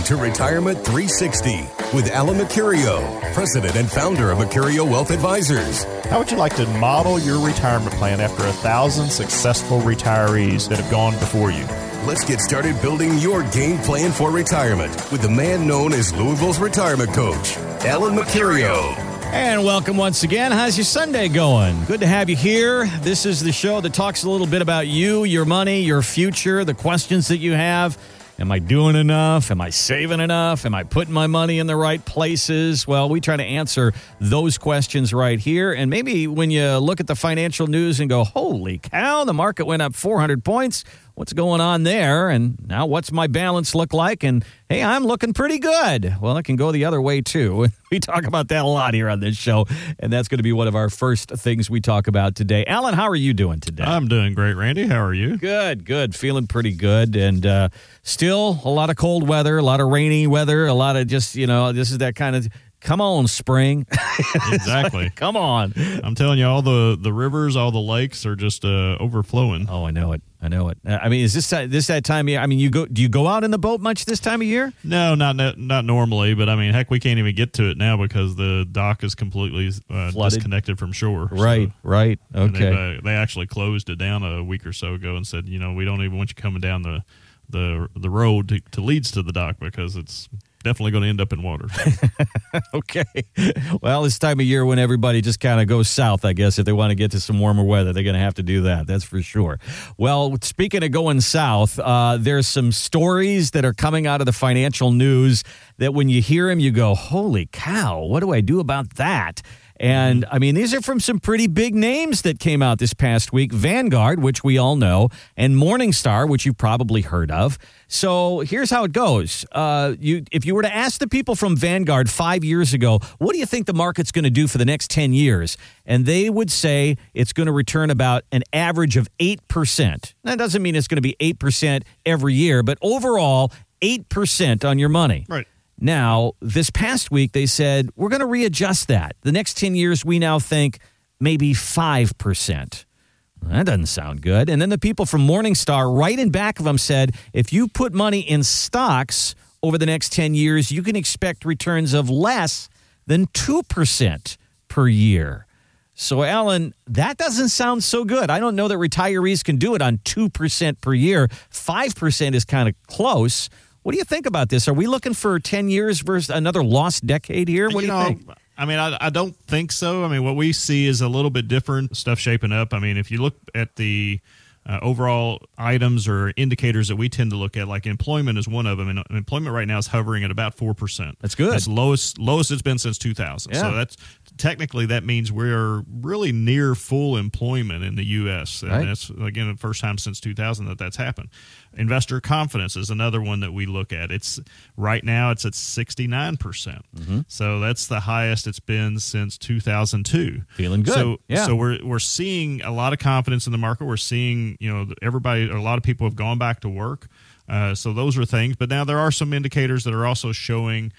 Welcome to Retirement 360 with Alan Mercurio, president and founder of Mercurio Wealth Advisors. How would you like to model your retirement plan after a thousand successful retirees that have gone before you? Let's get started building your game plan for retirement with the man known as Louisville's retirement coach, Alan Mercurio. And welcome once again. How's your Sunday going? Good to have you here. This is the show that talks a little bit about you, your money, your future, the questions that you have. Am I doing enough? Am I saving enough? Am I putting my money in the right places? Well, we try to answer those questions right here. And maybe when you look at the financial news and go, holy cow, the market went up 400 points what's going on there and now what's my balance look like and hey i'm looking pretty good well it can go the other way too we talk about that a lot here on this show and that's going to be one of our first things we talk about today alan how are you doing today i'm doing great randy how are you good good feeling pretty good and uh, still a lot of cold weather a lot of rainy weather a lot of just you know this is that kind of Come on, spring. exactly. Come on. I'm telling you, all the the rivers, all the lakes are just uh, overflowing. Oh, I know it. I know it. I mean, is this this that time of year? I mean, you go do you go out in the boat much this time of year? No, not not normally. But I mean, heck, we can't even get to it now because the dock is completely uh, disconnected from shore. Right. So, right. Okay. Uh, they actually closed it down a week or so ago and said, you know, we don't even want you coming down the the the road to, to leads to the dock because it's definitely going to end up in water. okay. Well, this time of year when everybody just kind of goes south, I guess, if they want to get to some warmer weather, they're going to have to do that. That's for sure. Well, speaking of going south, uh, there's some stories that are coming out of the financial news that when you hear them, you go, holy cow, what do I do about that? And I mean, these are from some pretty big names that came out this past week Vanguard, which we all know, and Morningstar, which you've probably heard of. So here's how it goes. Uh, you, if you were to ask the people from Vanguard five years ago, what do you think the market's going to do for the next 10 years? And they would say it's going to return about an average of 8%. That doesn't mean it's going to be 8% every year, but overall, 8% on your money. Right. Now, this past week, they said, we're going to readjust that. The next 10 years, we now think maybe 5%. That doesn't sound good. And then the people from Morningstar, right in back of them, said, if you put money in stocks over the next 10 years, you can expect returns of less than 2% per year. So, Alan, that doesn't sound so good. I don't know that retirees can do it on 2% per year. 5% is kind of close. What do you think about this? Are we looking for 10 years versus another lost decade here? What you do you know, think? I mean, I, I don't think so. I mean, what we see is a little bit different stuff shaping up. I mean, if you look at the uh, overall items or indicators that we tend to look at, like employment is one of them. And employment right now is hovering at about four percent. That's good. That's lowest lowest it's been since 2000. Yeah. So that's technically that means we're really near full employment in the U.S. And that's again the first time since 2000 that that's happened. Investor confidence is another one that we look at. It's right now it's at 69 percent. Mm-hmm. So that's the highest it's been since 2002. Feeling good. So yeah. so we're we're seeing a lot of confidence in the market. We're seeing you know everybody a lot of people have gone back to work. Uh, so those are things. But now there are some indicators that are also showing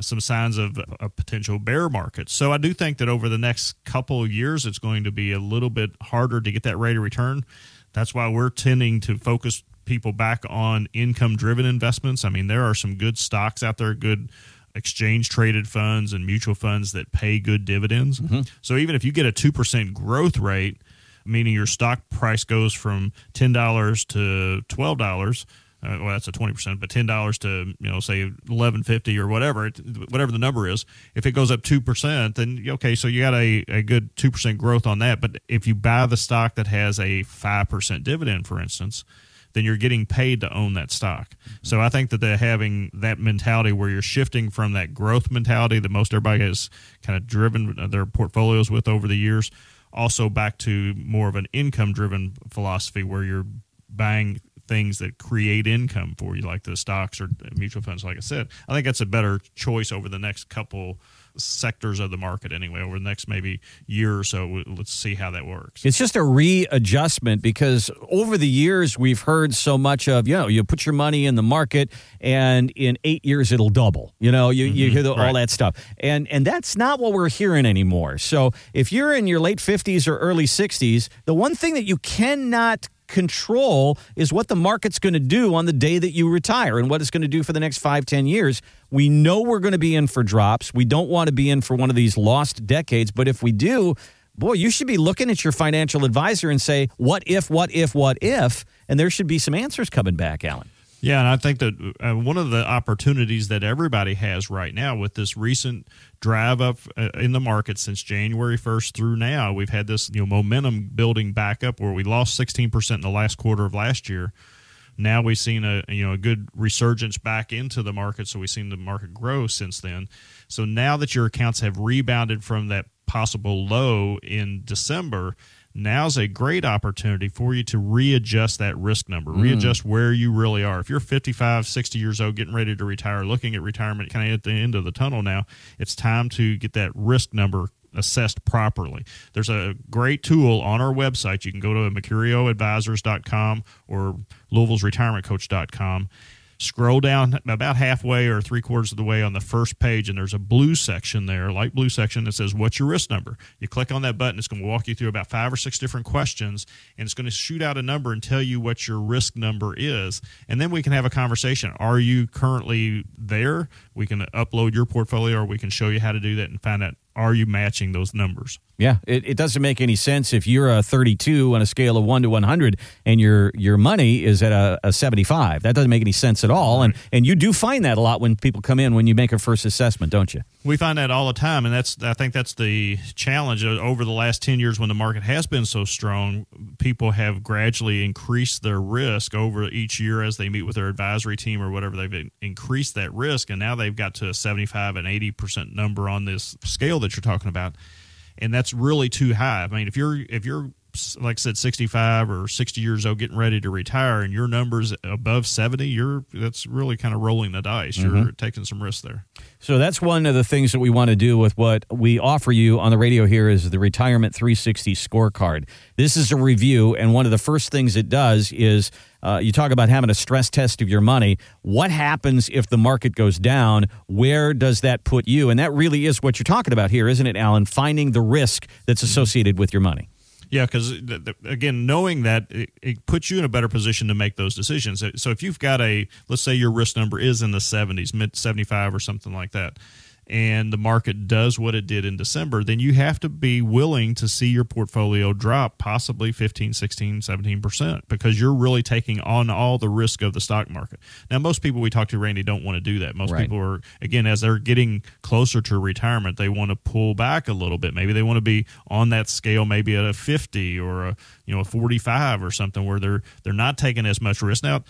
some signs of a potential bear market. So I do think that over the next couple of years, it's going to be a little bit harder to get that rate of return. That's why we're tending to focus people back on income driven investments. I mean, there are some good stocks out there, good exchange traded funds and mutual funds that pay good dividends. Mm-hmm. So even if you get a 2% growth rate, meaning your stock price goes from $10 to $12, uh, well, that's a twenty percent, but ten dollars to you know say eleven fifty or whatever, whatever the number is. If it goes up two percent, then okay, so you got a, a good two percent growth on that. But if you buy the stock that has a five percent dividend, for instance, then you're getting paid to own that stock. Mm-hmm. So I think that they're having that mentality where you're shifting from that growth mentality that most everybody has kind of driven their portfolios with over the years, also back to more of an income driven philosophy where you're buying things that create income for you, like the stocks or mutual funds. Like I said, I think that's a better choice over the next couple sectors of the market anyway over the next maybe year or so. Let's see how that works. It's just a readjustment because over the years we've heard so much of you know you put your money in the market and in eight years it'll double. You know you, mm-hmm. you hear the, right. all that stuff. And and that's not what we're hearing anymore. So if you're in your late 50s or early 60s the one thing that you cannot control is what the market's going to do on the day that you retire and what it's going to do for the next five, ten years. We know we're going to be in for drops. We don't want to be in for one of these lost decades. But if we do, boy, you should be looking at your financial advisor and say, what if, what if, what if? And there should be some answers coming back, Alan. Yeah, and I think that uh, one of the opportunities that everybody has right now with this recent drive up uh, in the market since January 1st through now, we've had this you know momentum building back up where we lost 16% in the last quarter of last year. Now we've seen a you know a good resurgence back into the market, so we've seen the market grow since then. So now that your accounts have rebounded from that possible low in December, now's a great opportunity for you to readjust that risk number, mm. readjust where you really are. If you're 55, 60 years old, getting ready to retire, looking at retirement kind of at the end of the tunnel now, it's time to get that risk number assessed properly. There's a great tool on our website. You can go to mercurioadvisors.com or louisville'sretirementcoach.com Scroll down about halfway or three quarters of the way on the first page, and there's a blue section there, light blue section that says, What's your risk number? You click on that button, it's going to walk you through about five or six different questions, and it's going to shoot out a number and tell you what your risk number is. And then we can have a conversation. Are you currently there? We can upload your portfolio, or we can show you how to do that and find out are you matching those numbers? Yeah, it, it doesn't make any sense if you're a 32 on a scale of 1 to 100 and your your money is at a, a 75. That doesn't make any sense at all. Right. And and you do find that a lot when people come in when you make a first assessment, don't you? We find that all the time and that's I think that's the challenge uh, over the last 10 years when the market has been so strong, people have gradually increased their risk over each year as they meet with their advisory team or whatever they've increased that risk and now they've got to a 75 and 80% number on this scale that you're talking about and that's really too high. I mean, if you're if you're like I said, 65 or 60 years old, getting ready to retire, and your numbers above 70, you're that's really kind of rolling the dice. You're mm-hmm. taking some risks there. So that's one of the things that we want to do with what we offer you on the radio here is the Retirement 360 Scorecard. This is a review, and one of the first things it does is uh, you talk about having a stress test of your money. What happens if the market goes down? Where does that put you? And that really is what you're talking about here, isn't it, Alan? Finding the risk that's associated with your money. Yeah, because again, knowing that it, it, puts you in a better position to make those decisions. So if you've got a, let's say your risk number is in the 70s, mid 75 or something like that, and the market does what it did in December, then you have to be willing to see your portfolio drop possibly 15, 16, 17% because you're really taking on all the risk of the stock market. Now, most people we talk to, Randy, don't want to do that. Most right. people are, again, as they're getting closer to retirement, they want to pull back a little bit. Maybe they want to be on that scale, maybe at a 50 or a, you know, a 45 or something where they're, they're not taking as much risk. Now,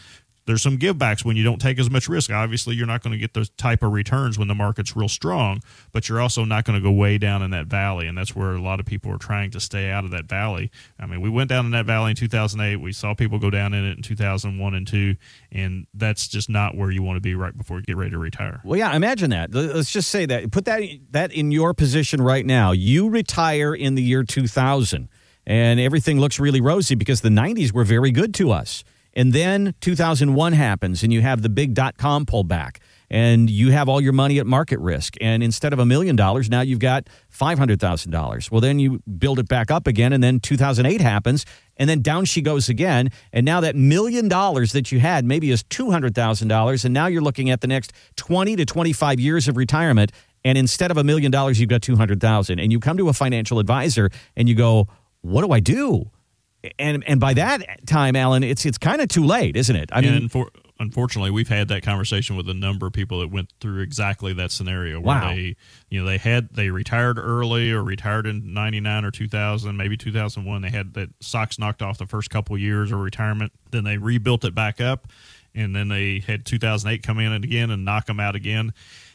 there's some givebacks when you don't take as much risk. Obviously, you're not going to get those type of returns when the market's real strong, but you're also not going to go way down in that valley, and that's where a lot of people are trying to stay out of that valley. I mean, we went down in that valley in 2008. We saw people go down in it in 2001 and two, and that's just not where you want to be right before you get ready to retire. Well, yeah, imagine that. Let's just say that. Put that that in your position right now. You retire in the year 2000, and everything looks really rosy because the 90s were very good to us. And then 2001 happens and you have the big dot com pullback and you have all your money at market risk. And instead of a million dollars, now you've got $500,000. Well, then you build it back up again. And then 2008 happens and then down she goes again. And now that million dollars that you had maybe is $200,000. And now you're looking at the next 20 to 25 years of retirement. And instead of a million dollars, you've got 200,000. And you come to a financial advisor and you go, what do I do? And and by that time, Alan, it's it's kind of too late, isn't it? I mean, for, unfortunately, we've had that conversation with a number of people that went through exactly that scenario where wow. they, you know, they had they retired early or retired in '99 or 2000, maybe 2001. They had that socks knocked off the first couple of years of retirement. Then they rebuilt it back up, and then they had 2008 come in and again and knock them out again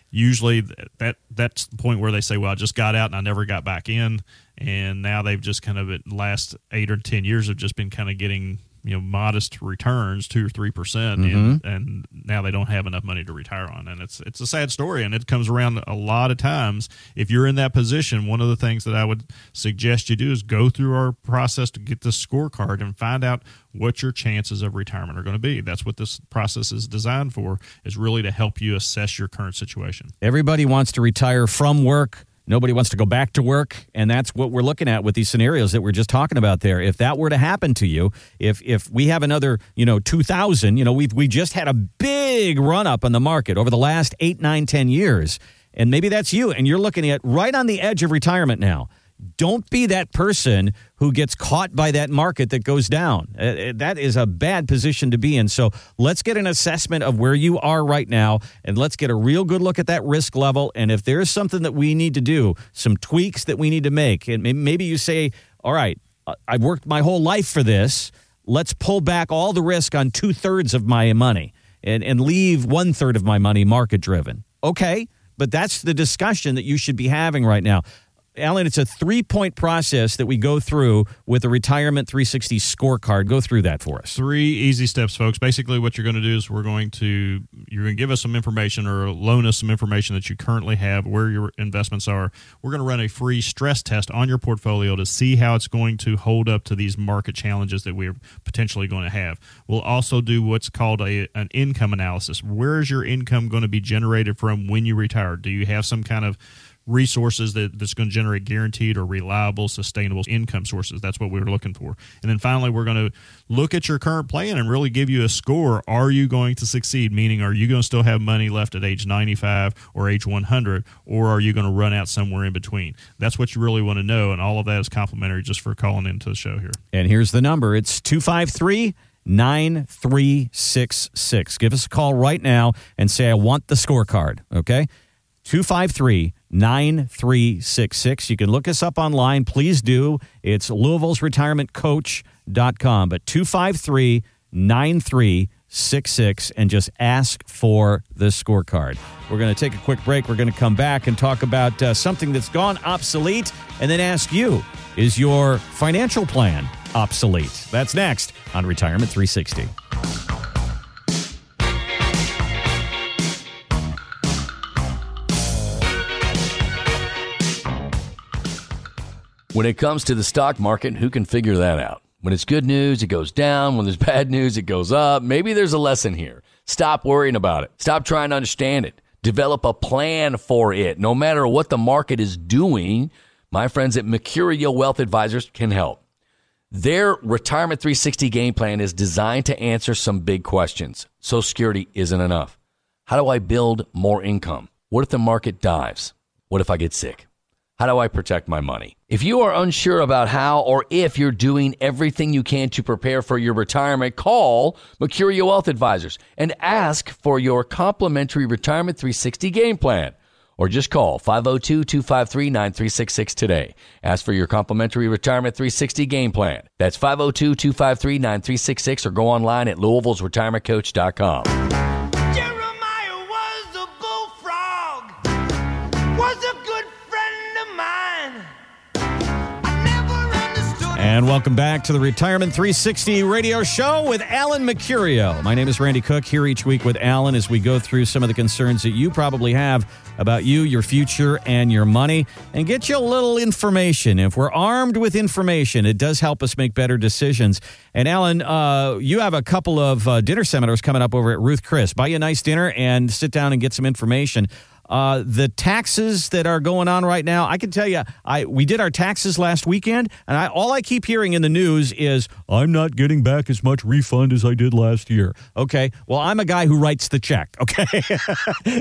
usually that that's the point where they say, "Well, I just got out and I never got back in," and now they've just kind of at last eight or ten years have just been kind of getting you know modest returns, two or three percent, mm-hmm. and, and now they don't have enough money to retire on, and it's it's a sad story, and it comes around a lot of times. If you're in that position, one of the things that I would suggest you do is go through our process to get the scorecard and find out what your chances of retirement are going to be. That's what this process is designed for, is really to help you assess your current situation. Everybody wants to retire from work Nobody wants to go back to work, and that's what we're looking at with these scenarios that we're just talking about there. If that were to happen to you, if if we have another, you know, 2000, you know, we've we just had a big run up on the market over the last eight, nine, ten years, and maybe that's you, and you're looking at right on the edge of retirement now. Don't be that person who gets caught by that market that goes down. Uh, uh, that is a bad position to be in. So let's get an assessment of where you are right now and let's get a real good look at that risk level. And if there's something that we need to do, some tweaks that we need to make, and maybe you say, all right, uh, I've worked my whole life for this. Let's pull back all the risk on two thirds of my money and, and leave one third of my money market driven. Okay. But that's the discussion that you should be having right now. Alan, it's a three point process that we go through with the Retirement 360 scorecard. Go through that for us. Three easy steps, folks. Basically, what you're going to do is we're going to you're going to give us some information or loan us some information that you currently have, where your investments are. We're going to run a free stress test on your portfolio to see how it's going to hold up to these market challenges that we're potentially going to have. We'll also do what's called a an income analysis. Where is your income going to be generated from when you retire? Do you have some kind of resources that, that's going to generate guaranteed or reliable, sustainable income sources. That's what we were looking for. And then finally, we're going to look at your current plan and really give you a score. Are you going to succeed? Meaning, are you going to still have money left at age 95 or age 100, or are you going to run out somewhere in between? That's what you really want to know. And all of that is complimentary just for calling into the show here. And here's the number it's 253- 9366. Give us a call right now and say, I want the scorecard. Okay. 253 9366. You can look us up online. Please do. It's Louisville's Retirement retirementcoach.com. But 253 9366 and just ask for the scorecard. We're going to take a quick break. We're going to come back and talk about uh, something that's gone obsolete and then ask you is your financial plan obsolete? That's next on Retirement 360. When it comes to the stock market, who can figure that out? When it's good news, it goes down. When there's bad news, it goes up. Maybe there's a lesson here. Stop worrying about it. Stop trying to understand it. Develop a plan for it. No matter what the market is doing, my friends at Mercurio Wealth Advisors can help. Their Retirement 360 game plan is designed to answer some big questions. Social Security isn't enough. How do I build more income? What if the market dives? What if I get sick? How do I protect my money? If you are unsure about how or if you're doing everything you can to prepare for your retirement, call Mercurio Wealth Advisors and ask for your complimentary Retirement 360 game plan. Or just call 502 253 9366 today. Ask for your complimentary Retirement 360 game plan. That's 502 253 9366 or go online at Louisville's And welcome back to the Retirement 360 radio show with Alan Mercurio. My name is Randy Cook, here each week with Alan as we go through some of the concerns that you probably have about you, your future, and your money, and get you a little information. If we're armed with information, it does help us make better decisions. And Alan, uh, you have a couple of uh, dinner seminars coming up over at Ruth Chris. Buy you a nice dinner and sit down and get some information. Uh, the taxes that are going on right now, I can tell you, I we did our taxes last weekend, and I, all I keep hearing in the news is I'm not getting back as much refund as I did last year. Okay, well I'm a guy who writes the check. Okay,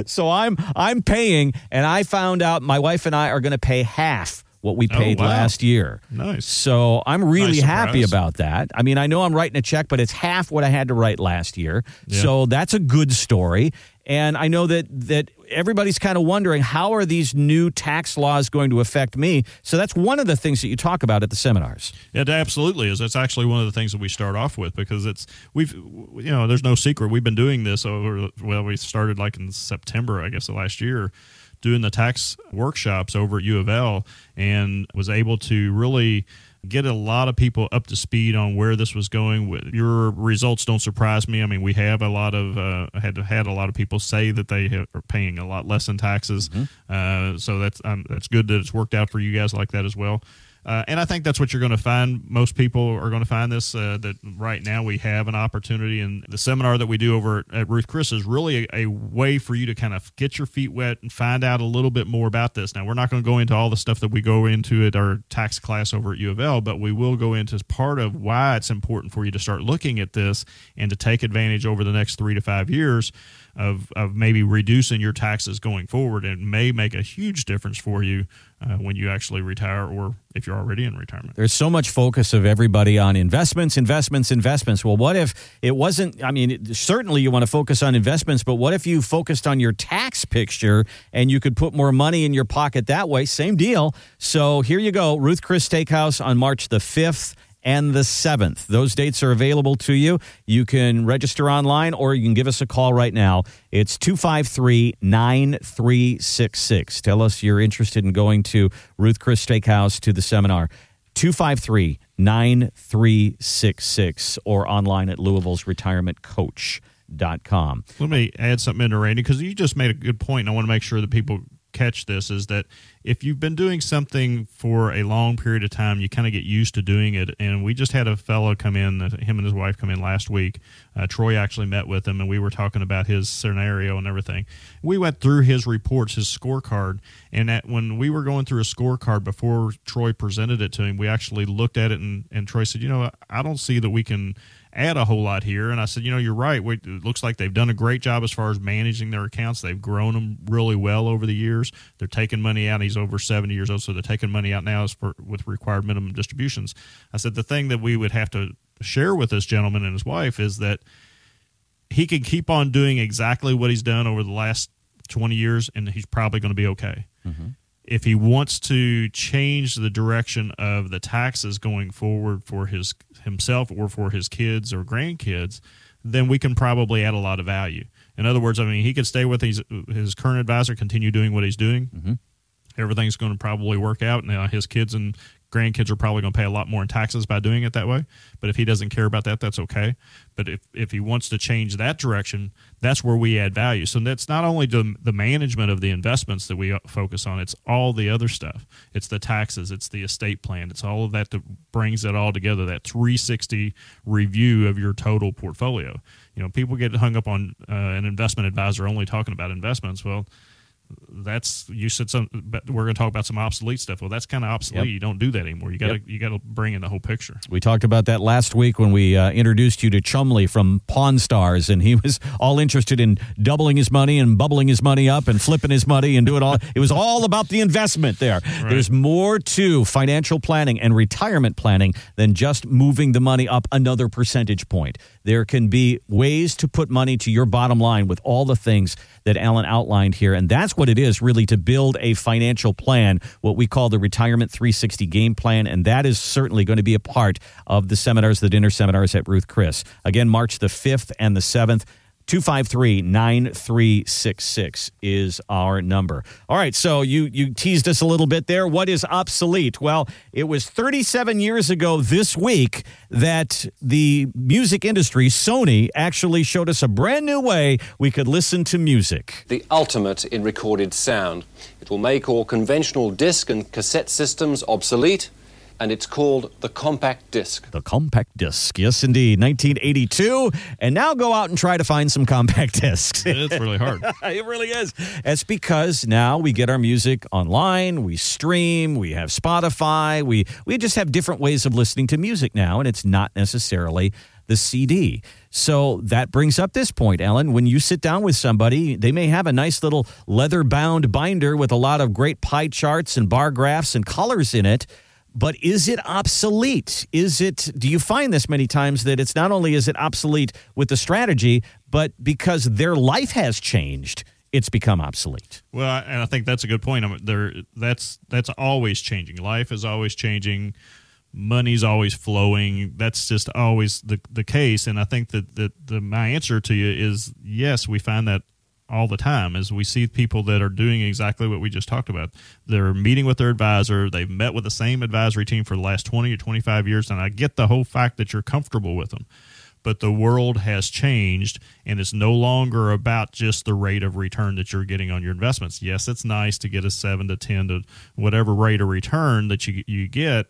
so I'm I'm paying, and I found out my wife and I are going to pay half what we oh, paid oh, wow. last year. Nice. So I'm really nice happy about that. I mean, I know I'm writing a check, but it's half what I had to write last year. Yeah. So that's a good story. And I know that that everybody's kind of wondering how are these new tax laws going to affect me. So that's one of the things that you talk about at the seminars. It absolutely is. That's actually one of the things that we start off with because it's we've you know there's no secret we've been doing this over well we started like in September I guess of last year doing the tax workshops over at U of L and was able to really get a lot of people up to speed on where this was going. Your results don't surprise me. I mean, we have a lot of uh, had had a lot of people say that they are paying a lot less in taxes. Mm-hmm. Uh, so that's um, that's good that it's worked out for you guys like that as well. Uh, and I think that's what you're going to find. Most people are going to find this uh, that right now we have an opportunity, and the seminar that we do over at Ruth Chris is really a, a, way for you to kind of get your feet wet and find out a little bit more about this. Now, we're not going to go into all the stuff that we go into at our tax class over at U of L, but we will go into part of why it's important for you to start looking at this and to take advantage over the next three to five years of, of maybe reducing your taxes going forward and may make a huge difference for you uh, when you actually retire or if you're already in retirement. There's so much focus of everybody on investments, investments, investments. Well, what if it wasn't? I mean, it, certainly you want to focus on investments, but what if you focused on your tax picture and you could put more money in your pocket that way? Same deal. So here you go Ruth Chris Steakhouse on March the 5th and the 7th. Those dates are available to you. You can register online or you can give us a call right now. It's 253 9366. Tell us you're interested in going to Ruth Chris Steakhouse to the seminar. 253 9366 or online at Louisville's Retirement Coach. Dot com. Let me add something into Randy because you just made a good point. And I want to make sure that people catch this is that if you've been doing something for a long period of time, you kind of get used to doing it. And we just had a fellow come in, him and his wife come in last week. Uh, Troy actually met with him, and we were talking about his scenario and everything. We went through his reports, his scorecard, and at, when we were going through a scorecard before Troy presented it to him, we actually looked at it, and, and Troy said, "You know, I don't see that we can." Add a whole lot here. And I said, you know, you're right. it looks like they've done a great job as far as managing their accounts. They've grown them really well over the years. They're taking money out. He's over 70 years old, so they're taking money out now for, with required minimum distributions. I said, the thing that we would have to share with this gentleman and his wife is that he can keep on doing exactly what he's done over the last 20 years, and he's probably going to be okay. Mm-hmm if he wants to change the direction of the taxes going forward for his himself or for his kids or grandkids, then we can probably add a lot of value. In other words, I mean, he could stay with his his current advisor, continue doing what he's doing. Mm-hmm. Everything's going to probably work out. Now his kids and grandkids are probably going to pay a lot more in taxes by doing it that way. But if he doesn't care about that, that's okay. But if, if he wants to change that direction, that's where we add value. So that's not only the, the management of the investments that we uh, focus on, it's all the other stuff. It's the taxes, it's the estate plan, it's all of that that brings it all together, that 360 review of your total portfolio. You know, people get hung up on uh, an investment advisor only talking about investments. Well, that's you said some but we're going to talk about some obsolete stuff well that's kind of obsolete yep. you don't do that anymore you got to yep. you got to bring in the whole picture we talked about that last week when we uh, introduced you to Chumlee from pawn stars and he was all interested in doubling his money and bubbling his money up and flipping his money and doing all it was all about the investment there right. there's more to financial planning and retirement planning than just moving the money up another percentage point there can be ways to put money to your bottom line with all the things that alan outlined here and that's what it is really to build a financial plan, what we call the Retirement 360 Game Plan. And that is certainly going to be a part of the seminars, the dinner seminars at Ruth Chris. Again, March the 5th and the 7th. 253 9366 is our number. All right, so you, you teased us a little bit there. What is obsolete? Well, it was 37 years ago this week that the music industry, Sony, actually showed us a brand new way we could listen to music. The ultimate in recorded sound. It will make all conventional disc and cassette systems obsolete and it's called the compact disc. The compact disc, yes, indeed. 1982. And now go out and try to find some compact discs. it's really hard. it really is. It's because now we get our music online, we stream, we have Spotify, we, we just have different ways of listening to music now, and it's not necessarily the CD. So that brings up this point, Alan. When you sit down with somebody, they may have a nice little leather bound binder with a lot of great pie charts and bar graphs and colors in it but is it obsolete? Is it, do you find this many times that it's not only is it obsolete with the strategy, but because their life has changed, it's become obsolete? Well, and I think that's a good point. I mean, there, that's, that's always changing. Life is always changing. Money's always flowing. That's just always the, the case. And I think that, that the, my answer to you is yes, we find that all the time as we see people that are doing exactly what we just talked about. They're meeting with their advisor. They've met with the same advisory team for the last 20 or 25 years. And I get the whole fact that you're comfortable with them. but the world has changed and it's no longer about just the rate of return that you're getting on your investments. Yes, it's nice to get a 7 to 10 to whatever rate of return that you you get,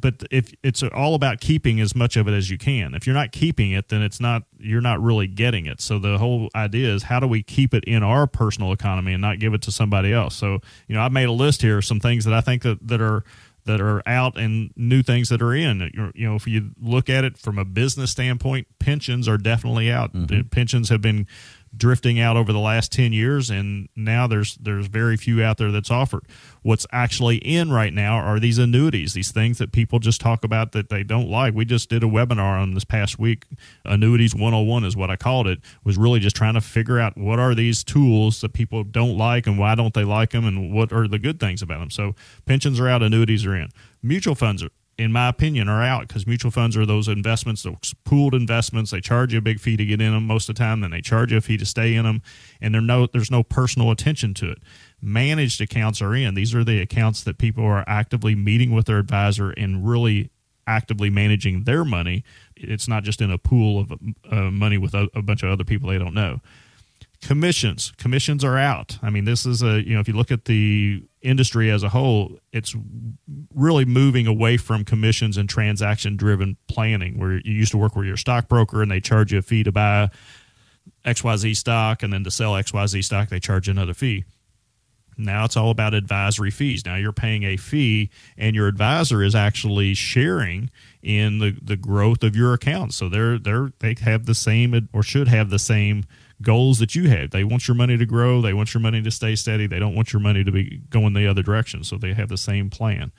but if it's all about keeping as much of it as you can. If you're not keeping it, then it's not you're not really getting it. So the whole idea is how do we keep it in our personal economy and not give it to somebody else. So, you know, I've made a list here of some things that I think that, that are that are out and new things that are in. You know, if you look at it from a business standpoint, pensions are definitely out. Mm-hmm. Pensions have been drifting out over the last 10 years and now there's there's very few out there that's offered. What's actually in right now are these annuities these things that people just talk about that they don't like. We just did a webinar on this past week. Annuities 101 is what i called it was really just trying to figure out what are these tools that people don't like and why don't they like them and what are the good things about them. So pensions are out annuities are in. Mutual funds are in my opinion, are out because mutual funds are those investments, those pooled investments. They charge you a big fee to get in them most of the time, then they charge you a fee to stay in them, and there no there's no personal attention to it. Managed accounts are in. These are the accounts that people are actively meeting with their advisor and really actively managing their money. It's not just in a pool of uh, money with a, a bunch of other people they don't know commissions commissions are out i mean this is a you know if you look at the industry as a whole it's really moving away from commissions and transaction driven planning where you used to work with your stockbroker and they charge you a fee to buy xyz stock and then to sell xyz stock they charge another fee now it's all about advisory fees. Now you're paying a fee, and your advisor is actually sharing in the, the growth of your account. So they're they're they have the same or should have the same goals that you have. They want your money to grow. They want your money to stay steady. They don't want your money to be going the other direction. So they have the same plan.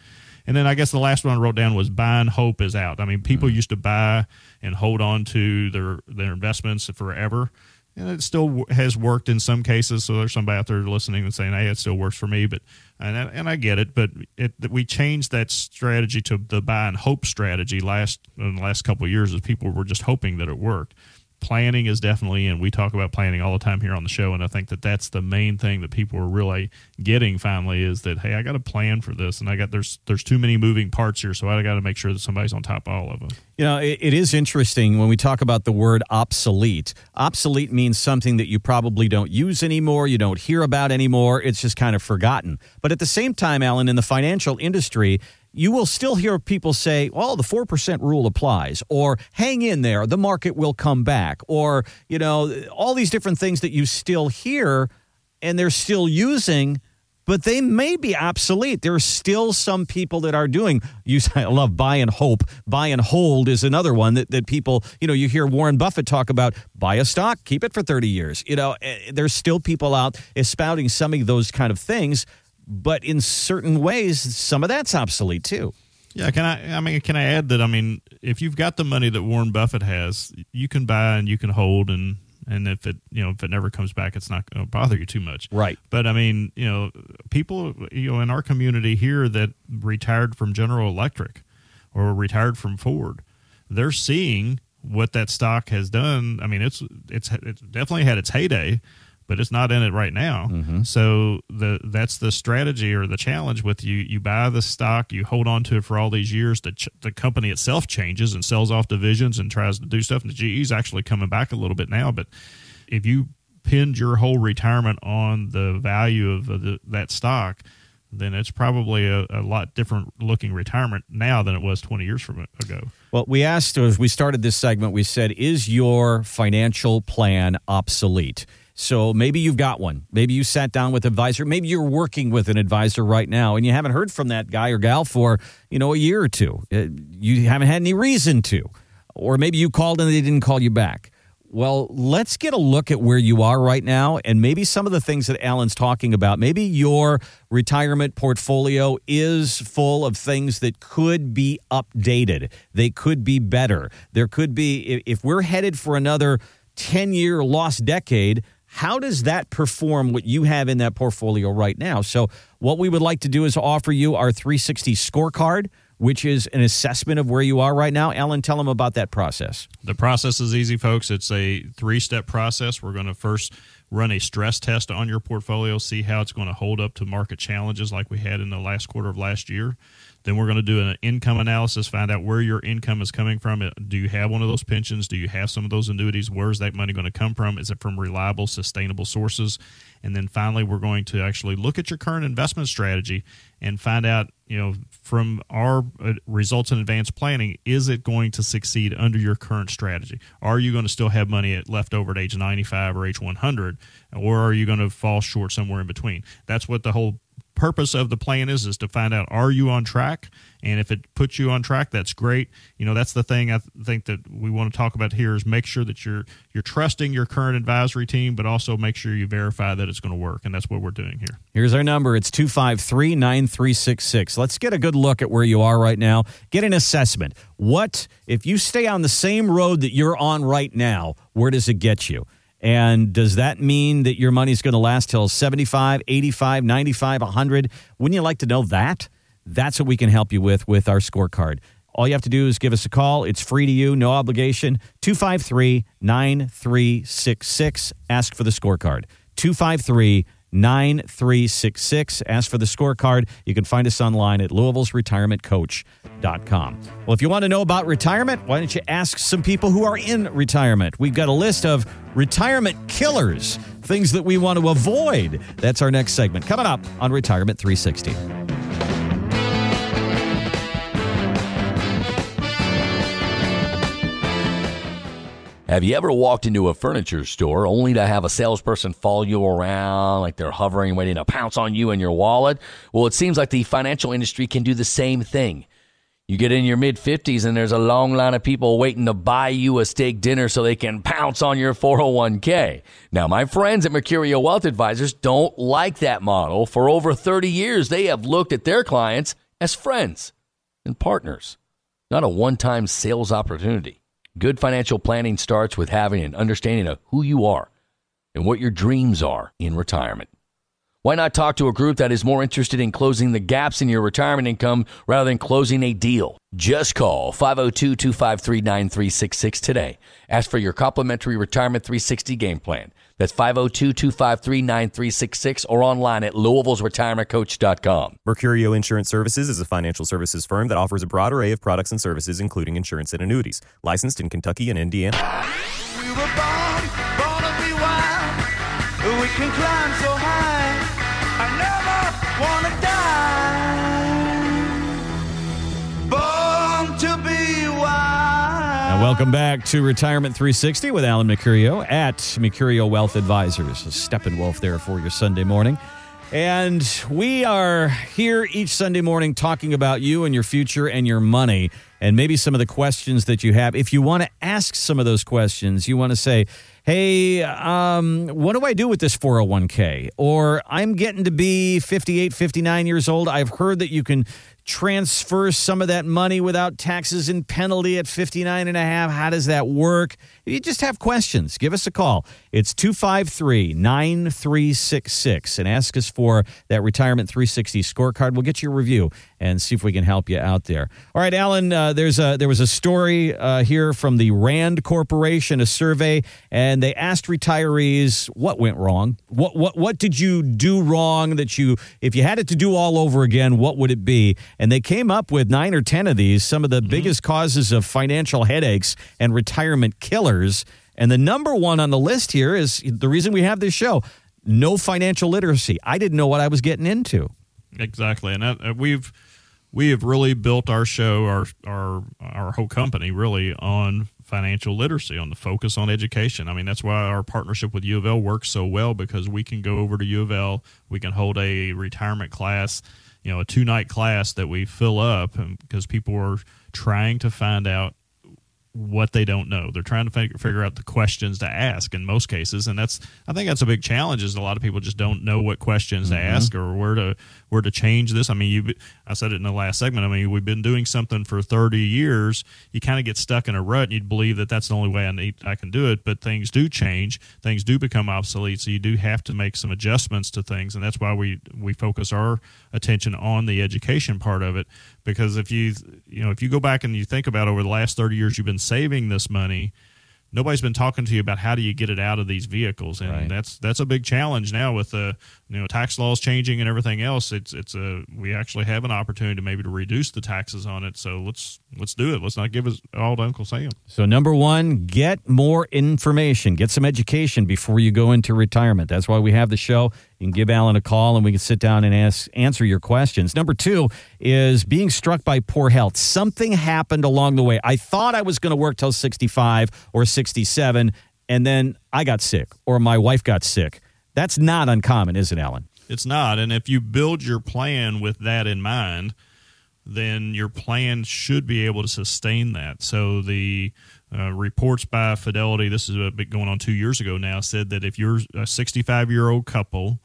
And then I guess the last one I wrote down was buy and hope is out. I mean, people mm-hmm. used to buy and hold on to their their investments forever, and it still has worked in some cases. So there's somebody out there listening and saying, "Hey, it still works for me," but and I, and I get it. But it, we changed that strategy to the buy and hope strategy last in the last couple of years, as people were just hoping that it worked planning is definitely in. We talk about planning all the time here on the show, and I think that that's the main thing that people are really getting finally is that hey, I got a plan for this, and I got there's there's too many moving parts here, so I got to make sure that somebody's on top of all of them. You know, it, it is interesting when we talk about the word obsolete. Obsolete means something that you probably don't use anymore, you don't hear about anymore. It's just kind of forgotten. But at the same time, Alan, in the financial industry, you will still hear people say, well, the 4% rule applies, or hang in there, the market will come back, or, you know, all these different things that you still hear and they're still using but they may be obsolete. There are still some people that are doing. You, I love buy and hope. Buy and hold is another one that, that people, you know, you hear Warren Buffett talk about buy a stock, keep it for 30 years. You know, eh, there's still people out espouting some of those kind of things but in certain ways, some of that's obsolete too. Yeah, can I? I mean, can I add that? I mean, if you've got the money that Warren Buffett has, you can buy and you can hold, and and if it you know if it never comes back, it's not going to bother you too much. Right. But I mean, you know, people you know in our community here that retired from General Electric or retired from Ford, they're seeing what that stock has done. I mean, it's it's it's definitely had its heyday but it's not in it right now. Mm-hmm. So the that's the strategy or the challenge with you. You buy the stock, you hold on to it for all these years. The ch- the company itself changes and sells off divisions and tries to do stuff. And the GE's actually coming back a little bit now. But if you pinned your whole retirement on the value of the, that stock, then it's probably a, a, lot different looking retirement now than it was 20 years from ago. Well, we asked as we started this segment, we said, is your financial plan obsolete? So maybe you've got one. Maybe you sat down with advisor. Maybe you're working with an advisor right now and you haven't heard from that guy or gal for, you know, a year or two. Uh, you haven't had any reason to. Or maybe you called and they didn't call you back. Well, let's get a look at where you are right now and maybe some of the things that Alan's talking about. Maybe your retirement portfolio is full of things that could be updated. They could be better. There could be, if we're headed for another 10 year lost decade, how does that perform what you have in that portfolio right now? So, what we would like to do is offer you our 360 scorecard, which is an assessment of where you are right now. Alan, tell them about that process. The process is easy, folks. It's a three step process. We're going to first run a stress test on your portfolio, see how it's going to hold up to market challenges like we had in the last quarter of last year. Then we're going to do an income analysis, find out where your income is coming from. Uh, do you have one of those pensions? Do you have some of those annuities? Where is that money going to come from? Is it from reliable, sustainable sources? And then finally, we're going to actually look at your current investment strategy and find out, you know, from our uh, results in advanced planning, is it going to succeed under your current strategy? Are you going to still have money left over at age 95 or age 100, or are you going to fall short somewhere in between? That's what the whole purpose of the plan is is to find out are you on track? And if it puts you on track that's great. You know that's the thing i th- think that we want to talk about here is make sure that you're you're trusting your current advisory team but also make sure you verify that it's going to work and that's what we're doing here. Here's our number. It's 253-9366 let's get a good look at where you are right now. Get an assessment. What if you stay on the same road that you're on right now where does it get you and does that mean that your money is going to last till 75, 85, 95, 100? Wouldn't you like to know that? That's what we can help you with with our scorecard. All you have to do is give us a call. It's free to you, no obligation. 253 9366. Ask for the scorecard. 253 9366. Ask for the scorecard. You can find us online at Louisville's Retirement Coach retirement.com. Well, if you want to know about retirement, why don't you ask some people who are in retirement? We've got a list of retirement killers, things that we want to avoid. That's our next segment coming up on Retirement 360. Have you ever walked into a furniture store only to have a salesperson follow you around like they're hovering, waiting to pounce on you and your wallet? Well, it seems like the financial industry can do the same thing. You get in your mid 50s and there's a long line of people waiting to buy you a steak dinner so they can pounce on your 401k. Now, my friends at Mercurio Wealth Advisors don't like that model. For over 30 years, they have looked at their clients as friends and partners, not a one time sales opportunity. Good financial planning starts with having an understanding of who you are and what your dreams are in retirement. Why not talk to a group that is more interested in closing the gaps in your retirement income rather than closing a deal? Just call 502 253 9366 today. Ask for your complimentary Retirement 360 game plan. That's 502 253 9366 or online at Louisville'sRetirementCoach.com. Mercurio Insurance Services is a financial services firm that offers a broad array of products and services, including insurance and annuities. Licensed in Kentucky and Indiana. We were born, born to be wild. We can climb welcome back to Retirement 360 with Alan Mercurio at Mercurio Wealth Advisors. Steppenwolf there for your Sunday morning. And we are here each Sunday morning talking about you and your future and your money and maybe some of the questions that you have. If you want to ask some of those questions, you want to say, hey, um, what do I do with this 401k? Or I'm getting to be 58, 59 years old. I've heard that you can transfer some of that money without taxes and penalty at 59 and a half? How does that work? If you just have questions give us a call. It's 253-9366 and ask us for that retirement 360 scorecard. We'll get you a review and see if we can help you out there all right alan uh, there's a there was a story uh, here from the rand corporation a survey and they asked retirees what went wrong what what what did you do wrong that you if you had it to do all over again what would it be and they came up with nine or 10 of these, some of the mm-hmm. biggest causes of financial headaches and retirement killers. And the number one on the list here is the reason we have this show no financial literacy. I didn't know what I was getting into. Exactly. And uh, we've we have really built our show, our our our whole company, really on financial literacy, on the focus on education. I mean, that's why our partnership with U of L works so well because we can go over to U of L, we can hold a retirement class you know a two night class that we fill up because people are trying to find out what they don't know. They're trying to figure, figure out the questions to ask in most cases, and that's I think that's a big challenge. Is a lot of people just don't know what questions mm-hmm. to ask or where to where to change this. I mean, you I said it in the last segment. I mean, we've been doing something for 30 years. You kind of get stuck in a rut. and You'd believe that that's the only way I need I can do it, but things do change. Things do become obsolete, so you do have to make some adjustments to things, and that's why we we focus our attention on the education part of it. Because if you you know if you go back and you think about over the last 30 years, you've been saving this money nobody's been talking to you about how do you get it out of these vehicles, and Right. that's that's a big challenge now with the you know tax laws changing and everything else. It's it's a we actually have an opportunity to maybe to reduce the taxes on it. So let's let's do it. Let's not give it all to Uncle Sam. So, number one, get more information, get some education before you go into retirement. That's why we have the show. You can give Alan a call and we can sit down and ask, answer your questions. Number two is being struck by poor health. Something happened along the way. I thought I was going to work till 65 or 67, and then I got sick or my wife got sick. That's not uncommon, is it, Alan? It's not. And if you build your plan with that in mind, then your plan should be able to sustain that. So the uh, reports by Fidelity, this is a bit going on two years ago now, said that if you're a 65 year old couple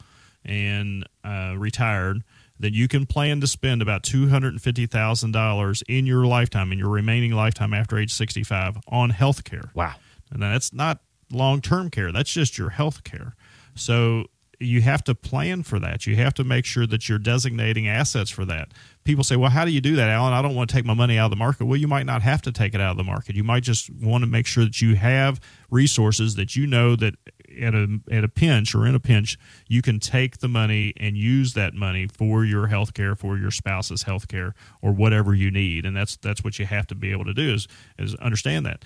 and uh, retired, then you can plan to spend about $250,000 in your lifetime, in your remaining lifetime after age 65, on health care. Wow. And that's not long term care, that's just your health care. So you have to plan for that. You have to make sure that you're designating assets for that. People say, well, how do you do that, Alan? I don't want to take my money out of the market. Well, you might not have to take it out of the market. You might just want to make sure that you have resources that you know that at a at a pinch or in a pinch, you can take the money and use that money for your health care, for your spouse's health care, or whatever you need. And that's that's what you have to be able to do is is understand that.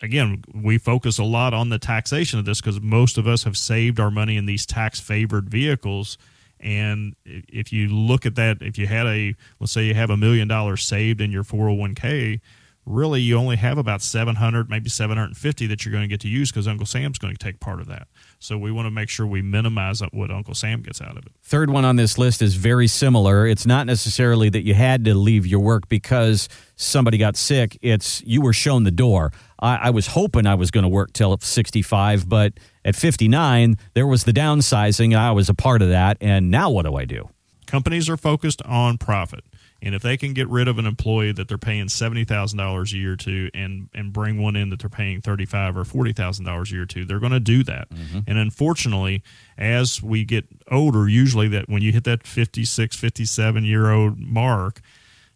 Again, we focus a lot on the taxation of this because most of us have saved our money in these tax favored vehicles. And if you look at that, if you had a, let's say you have a million dollars saved in your 401k, really you only have about 700 maybe 750 that you're going to get to use because uncle sam's going to take part of that so we want to make sure we minimize what uncle sam gets out of it Third one on this list is very similar. It's not necessarily that you had to leave your work because somebody got sick. It's you were shown the door. I, I was hoping I was going to work till 65, but at 59, there was the downsizing. and I was a part of that. And now what do I do? companies are focused on profit and if they can get rid of an employee that they're paying $70,000 a year to and and bring one in that they're paying 35 or $40,000 a year to they're going to do that. Mm-hmm. And unfortunately as we get older usually that when you hit that 56 57 year old mark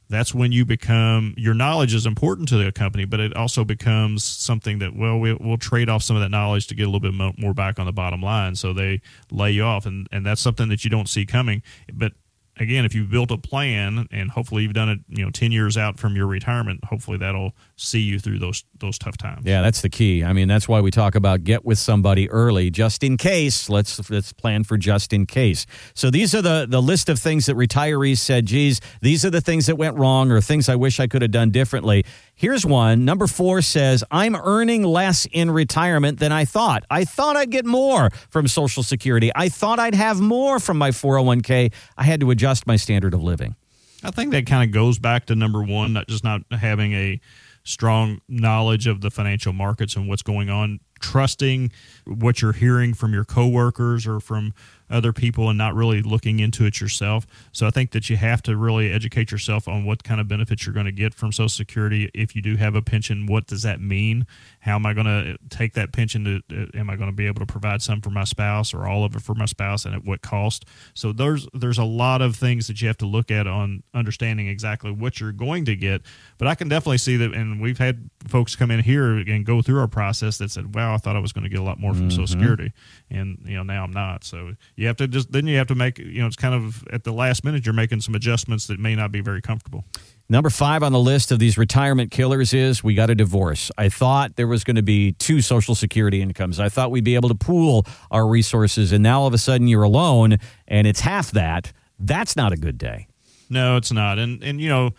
that's when you become your knowledge is important to the company but it also becomes something that well we, we'll trade off some of that knowledge to get a little bit more back on the bottom line. So they lay you off and, and that's something that you don't see coming. But again if you've built a plan and hopefully you've done it you know 10 years out from your retirement hopefully that'll see you through those those tough times Yeah, that's the key. I mean, that's why we talk about get with somebody early, just in case. Let's let's plan for just in case. So these are the the list of things that retirees said, "Geez, these are the things that went wrong, or things I wish I could have done differently." Here's one. Number four says, "I'm earning less in retirement than I thought. I thought I'd get more from Social Security. I thought I'd have more from my 401k. I had to adjust my standard of living." I think that kind of goes back to number one, not just not having a strong knowledge of the financial markets and what's going on, trusting what you're hearing from your coworkers or from other people and not really looking into it yourself. So I think that you have to really educate yourself on what kind of benefits you're going to get from Social Security. If you do have a pension, what does that mean? How am I going to take that pension? To, uh, am I going to be able to provide some for my spouse or all of it for my spouse and at what cost? So there's there's a lot of things that you have to look at on understanding exactly what you're going to get. But I can definitely see that, and we've had folks come in here and go through our process that said, "Wow, I thought I was going to get a lot more from Social Security, and you know now I'm not." So you have to just then you have to make you know it's kind of at the last minute you're making some adjustments that may not be very comfortable. Number five on the list of these retirement killers is we got a divorce. I thought there was going to be two Social Security incomes. I thought we'd be able to pool our resources, and now all of a sudden you're alone and it's half that. That's not a good day. No, it's not. And and you know,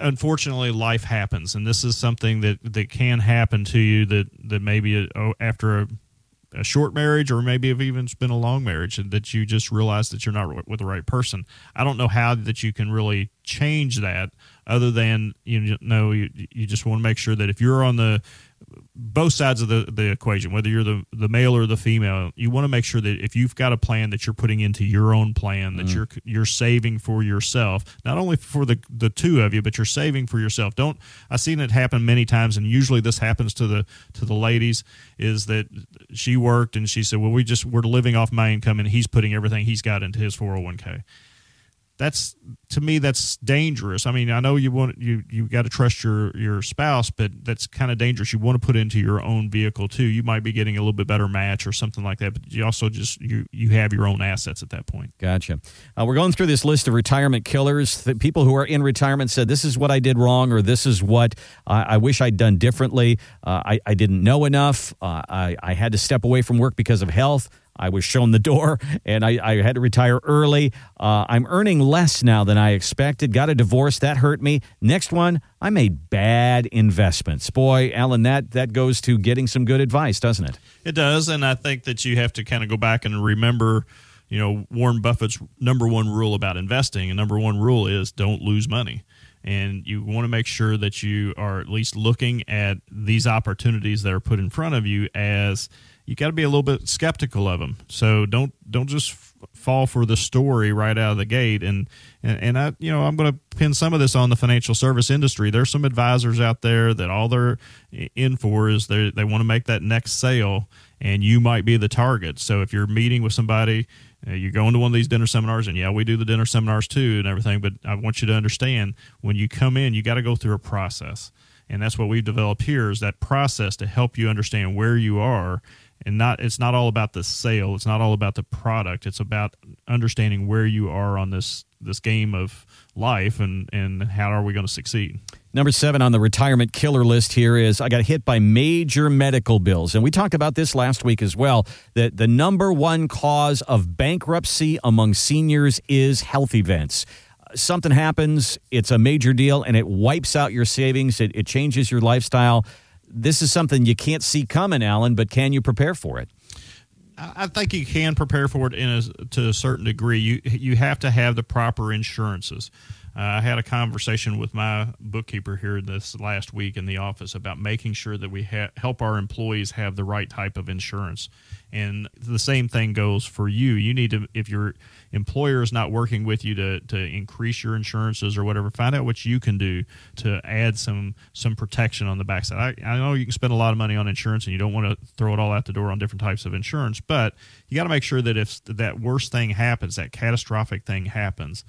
unfortunately, life happens, and this is something that that can happen to you. That that maybe uh, after a, a short marriage, or maybe if even been a long marriage, and that you just realize that you're not with the right person. I don't know how that you can really change that, other than you know you you just want to make sure that if you're on the both sides of the, the equation, whether you're the, the male or the female, you want to make sure that if you've got a plan that you're putting into your own plan, that mm. you're you're saving for yourself, not only for the the two of you, but you're saving for yourself. Don't I've seen it happen many times, and usually this happens to the to the ladies is that she worked and she said, well, we just we're living off my income, and he's putting everything he's got into his 401k that's to me that's dangerous. I mean, I know you want you you got to trust your your spouse, but that's kind of dangerous. You want to put into your own vehicle too. You might be getting a little bit better match or something like that, but you also just you you have your own assets at that point. Gotcha. Uh, we're going through this list of retirement killers. The people who are in retirement said this is what I did wrong or this is what uh, I wish I'd done differently. Uh, I I didn't know enough. Uh, I I had to step away from work because of health. I was shown the door and I, I had to retire early. Uh, I'm earning less now than I expected. Got a divorce. That hurt me. Next one, I made bad investments. Boy, Alan, that, that goes to getting some good advice, doesn't it? It does. And I think that you have to kind of go back and remember, you know, Warren Buffett's number one rule about investing. And number one rule is don't lose money and you want to make sure that you are at least looking at these opportunities that are put in front of you as you got to be a little bit skeptical of them. So don't don't just fall for the story right out of the gate. And and, and I you know I'm going to pin some of this on the financial service industry. There's some advisors out there that all they're in for is they they want to make that next sale, and you might be the target. So if you're meeting with somebody. Uh, you're going to one of these dinner seminars, and yeah, we do the dinner seminars too, and everything. But I want you to understand when you come in, you got to go through a process, and that's what we've developed here is that process to help you understand where you are and not it's not all about the sale it's not all about the product it's about understanding where you are on this this game of life and and how are we going to succeed Number seven on the retirement killer list here is I got hit by major medical bills. And we talked about this last week as well that the number one cause of bankruptcy among seniors is health events. Something happens, it's a major deal, and it wipes out your savings, it, it changes your lifestyle this is something you can't see coming, Alan, but can you prepare for it? I think you can prepare for it in a, to a certain degree. You you have to have the proper insurances. Uh, I had a conversation with my bookkeeper here this last week in the office about making sure that we ha- help our employees have the right type of insurance. And the same thing goes for you. You need to, if your employer is not working with you to, to increase your insurances or whatever, find out what you can do to add some some protection on the backside. I, I know you can spend a lot of money on insurance and you don't want to throw it all out the door on different types of insurance, but you got to make sure that if that worst thing happens, that catastrophic thing happens,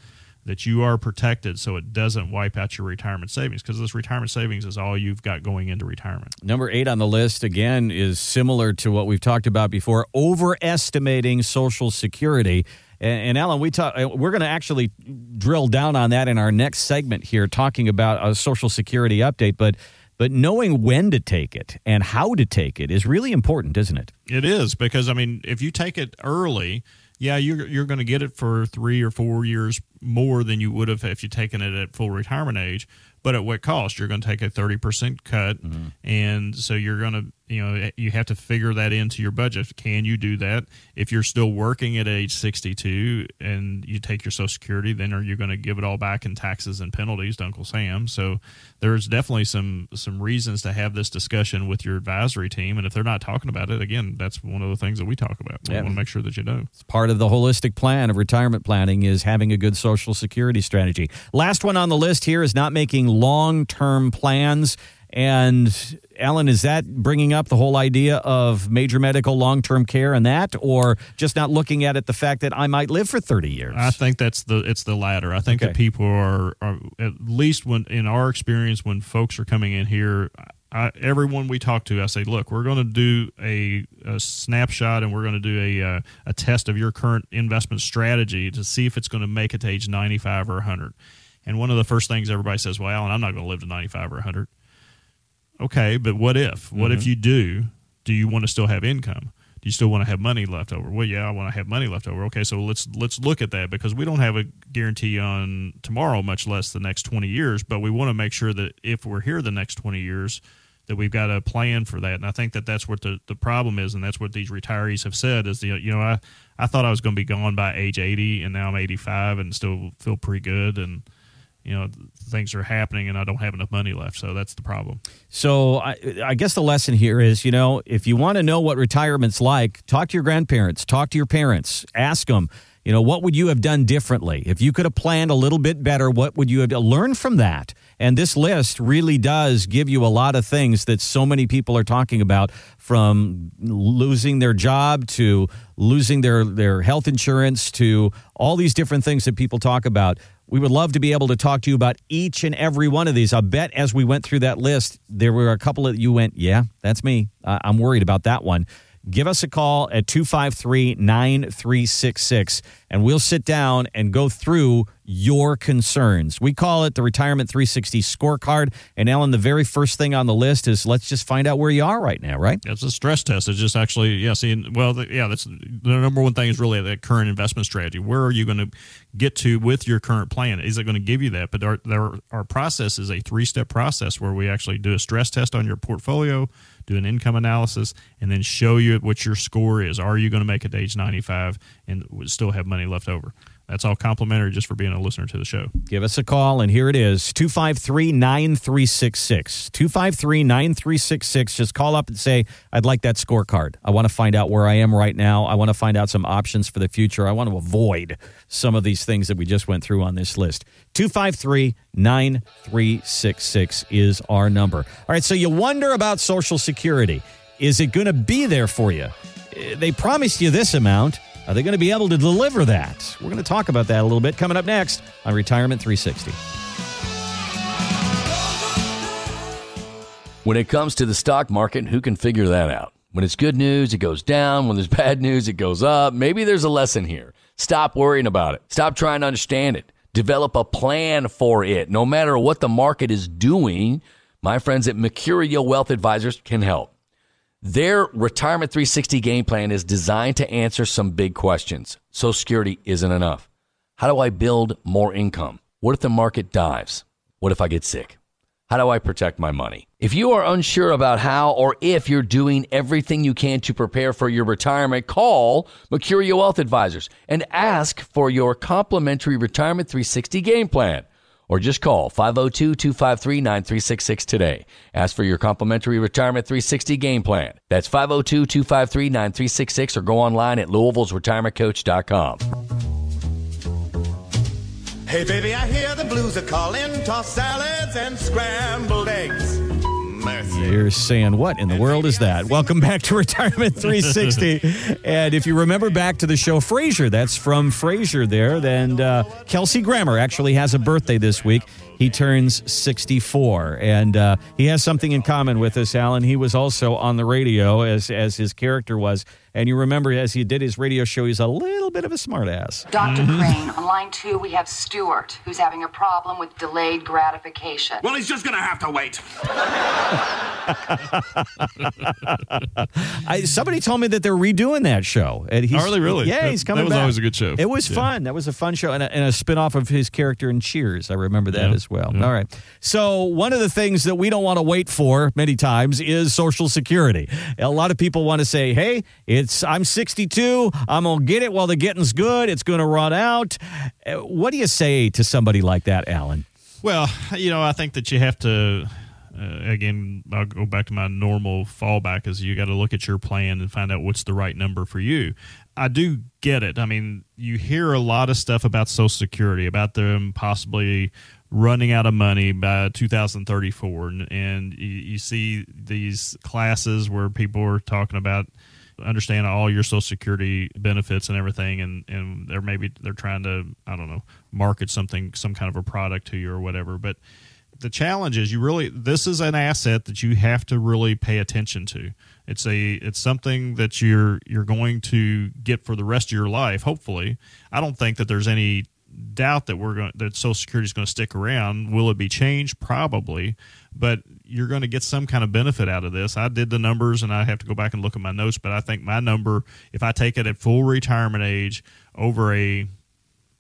that you are protected so it doesn't wipe out your retirement savings because this retirement savings is all you've got going into retirement. Number eight on the list, again, is similar to what we've talked about before overestimating Social Security. And, and Alan, we talk, uh, we're going to actually drill down on that in our next segment here, talking about a Social Security update. But but knowing when to take it and how to take it is really important, isn't it? It is because I mean, if you take it early, yeah, you're you're going to get it for three or four years more than you would have if you'd taken it at full retirement age. But at what cost? You're going to take a thirty percent cut, mm-hmm. and so you're going to you know eh, you have to figure that into your budget. Can you do that? If you're still working at age 62 and you take your social security then are you going to give it all back in taxes and penalties to uncle sam? So there's definitely some some reasons to have this discussion with your advisory team. And if they're not talking about it again that's one of the things that we talk about. We yeah. want to make sure that you know. It's part of the holistic plan of retirement planning is having a good social security strategy. Last one on the list here is not making long-term plans. And Alan, is that bringing up the whole idea of major medical long term care and that, or just not looking at it the fact that I might live for thirty years? I think that's the it's the latter. I think okay. that people are, are, at least when in our experience when folks are coming in here. I, everyone we talk to, I say, look, we're going to do a, a, snapshot and we're going to do a, a, uh, a test of your current investment strategy to see if it's going to make it to age 95 or 100. And one of the first things everybody says, well, Alan, I'm not going to live to 95 or 100. Okay, but what if? What mm-hmm. if you do? Do you want to still have income? Do you still want to have money left over? Well, yeah, I want to have money left over. Okay, so let's let's look at that because we don't have a guarantee on tomorrow, much less the next twenty years. But we want to make sure that if we're here the next twenty years, that we've got a plan for that. And I think that that's what the, the problem is, and that's what these retirees have said is the you know I I thought I was going to be gone by age eighty, and now I'm eighty five and still feel pretty good and you know things are happening and I don't have enough money left. So that's the problem. So I, I guess the lesson here is, you know, if you want to know what retirement's like, talk to your grandparents, talk to your parents, ask them. You know, what would you have done differently? If you could have planned a little bit better, what would you have learned from that? And this list really does give you a lot of things that so many people are talking about from losing their job to losing their, their health insurance to all these different things that people talk about. We would love to be able to talk to you about each and every one of these. I bet as we went through that list, there were a couple that you went, yeah, that's me. Uh, I'm worried about that one give us a call at 253 9366 and we'll sit down and go through your concerns. We call it the Retirement 360 scorecard. And Alan, the very first thing on the list is let's just find out where you are right now, right? It's a stress test. It's just actually, yeah, seeing, well, the, yeah, that's the number one thing is really the current investment strategy. Where are you going to get to with your current plan? Is it going to give you that? But our, our, our process is a three step process where we actually do a stress test on your portfolio do an income analysis, and then show you what your score is. Are you going to make it to age 95 and still have money left over? That's all complimentary just for being a listener to the show. Give us a call, and here it is 253 9366. 253 9366. Just call up and say, I'd like that scorecard. I want to find out where I am right now. I want to find out some options for the future. I want to avoid some of these things that we just went through on this list. 253 9366 is our number. All right, so you wonder about Social Security. Is it going to be there for you? Eh, they promised you this amount. Are they going to be able to deliver that? We're going to talk about that a little bit coming up next on Retirement 360. When it comes to the stock market, who can figure that out? When it's good news, it goes down. When there's bad news, it goes up. Maybe there's a lesson here. Stop worrying about it. Stop trying to understand it. Develop a plan for it. No matter what the market is doing, my friends at Mercurio Wealth Advisors can help. Their Retirement 360 game plan is designed to answer some big questions. Social Security isn't enough. How do I build more income? What if the market dives? What if I get sick? How do I protect my money? If you are unsure about how or if you're doing everything you can to prepare for your retirement, call Mercurio Wealth Advisors and ask for your complimentary Retirement 360 game plan or just call 502 253 9366 today. Ask for your complimentary Retirement 360 game plan. That's 502 253 9366 or go online at Louisville's retirementcoach.com. Hey, baby, I hear the blues are calling. Toss salads and scrambled eggs. You're saying, what in the world is that? Welcome back to Retirement 360. and if you remember back to the show Frasier, that's from Frasier there. And uh, Kelsey Grammer actually has a birthday this week. He turns 64, and uh, he has something in common with us, Alan. He was also on the radio as, as his character was. And you remember as he did his radio show, he's a little bit of a smartass. Dr. Mm-hmm. Crane, on line two, we have Stuart, who's having a problem with delayed gratification. Well, he's just going to have to wait. I, somebody told me that they're redoing that show. And he's, Are they really? Yeah, That- he's coming back. that was back. always a good show. It was Yeah. fun. That was a fun show and a, and a spinoff of his character in Cheers. I remember that Yeah. as well. Yeah. All right. So one of the things that we don't want to wait for many times is Social Security. A lot of people want to say, "Hey, it's I'm 62. I'm gonna get it while the getting's good. It's to run out." Uh, What do you say to somebody like that, Alan? Well, you know, I think that you have to. Uh, again, I'll go back to my normal fallback: is you got to look at your plan and find out what's the right number for you. I do get it. I mean, you hear a lot of stuff about Social Security, about them possibly running out of money by 2034, and, and you, you see these classes where people are talking about understand all your social security benefits and everything and and they're maybe they're trying to i don't know market something some kind of a product to you or whatever. But the challenge is you really this is an asset that you have to really pay attention to. It's a it's something that you're you're going to get for the rest of your life hopefully. I don't think that there's any doubt that we're going that social security is going to stick around. Will it be changed? Probably. But you're going to get some kind of benefit out of this. I did the numbers and i have to go back and look at my notes but i think my number if i take it at full retirement age over a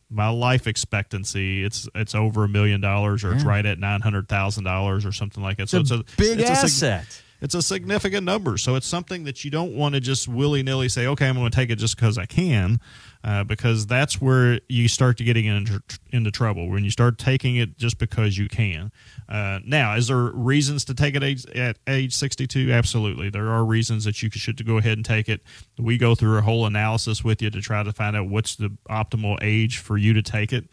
my life expectancy it's it's over a million dollars or it's right at nine hundred thousand dollars or something like that. So It's a big it's asset. It's a significant number. So it's something that you don't want to just willy nilly say, okay, I'm going to take it just because I can, uh, because that's where you start to getting into, into trouble when you start taking it just because you can. Uh, now, is there reasons to take it age, at age 62? Absolutely. There are reasons that you should go ahead and take it. We go through a whole analysis with you to try to find out what's the optimal age for you to take it.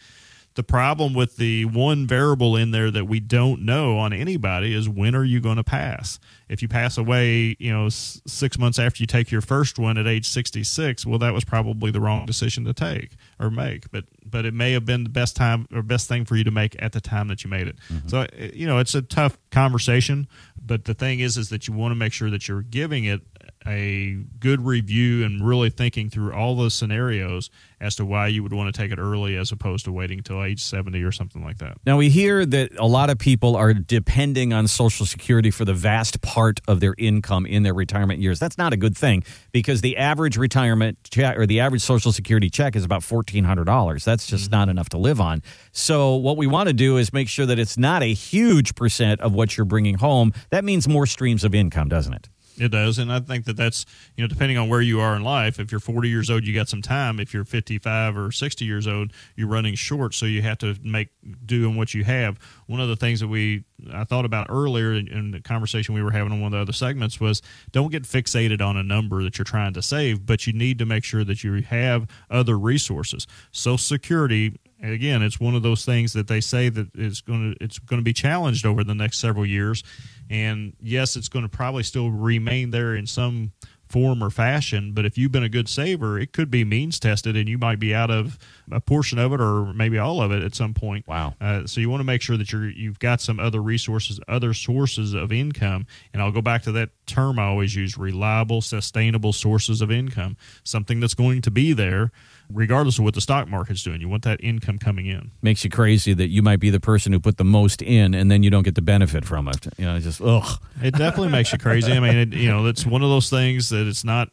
The problem with the one variable in there that we don't know on anybody is when are you going to pass? If you pass away, you know, s- six months after you take your first one at age 66, well, that was probably the wrong decision to take or make. But but it may have been the best time or best thing for you to make at the time that you made it. So uh, you know, it's a tough conversation. But the thing is, is that you want to make sure that you're giving it a good review and really thinking through all the scenarios as to why you would want to take it early as opposed to waiting until age 70 or something like that. Now, we hear that a lot of people are depending on Social Security for the vast part of their income in their retirement years. That's not a good thing because the average retirement check or the average Social Security check is about $1,400. That's just mm-hmm. not enough to live on. So, what we want to do is make sure that it's not a huge percent of what you're bringing home. That means more streams of income, doesn't it? It does, and I think that that's you know depending on where you are in life. If you're 40 years old, you got some time. If you're 55 or 60 years old, you're running short, so you have to make do on what you have. One of the things that we I thought about earlier in, the conversation we were having on one of the other segments was don't get fixated on a number that you're trying to save, but you need to make sure that you have other resources. Social Security again, it's one of those things that they say that it's going to it's going to be challenged over the next several years. And yes, it's going to probably still remain there in some form or fashion. But if you've been a good saver, it could be means tested, and you might be out of a portion of it or maybe all of it at some point. Wow! Uh, so you want to make sure that you're you've got some other resources, other sources of income. And I'll go back to that term I always use: reliable, sustainable sources of income. Something that's going to be there regardless of what the stock market's doing. You want that income coming in. Makes you crazy that you might be the person who put the most in and then you don't get the benefit from it. You know, just ugh. It definitely makes you crazy. I mean, it, you know, it's one of those things that it's not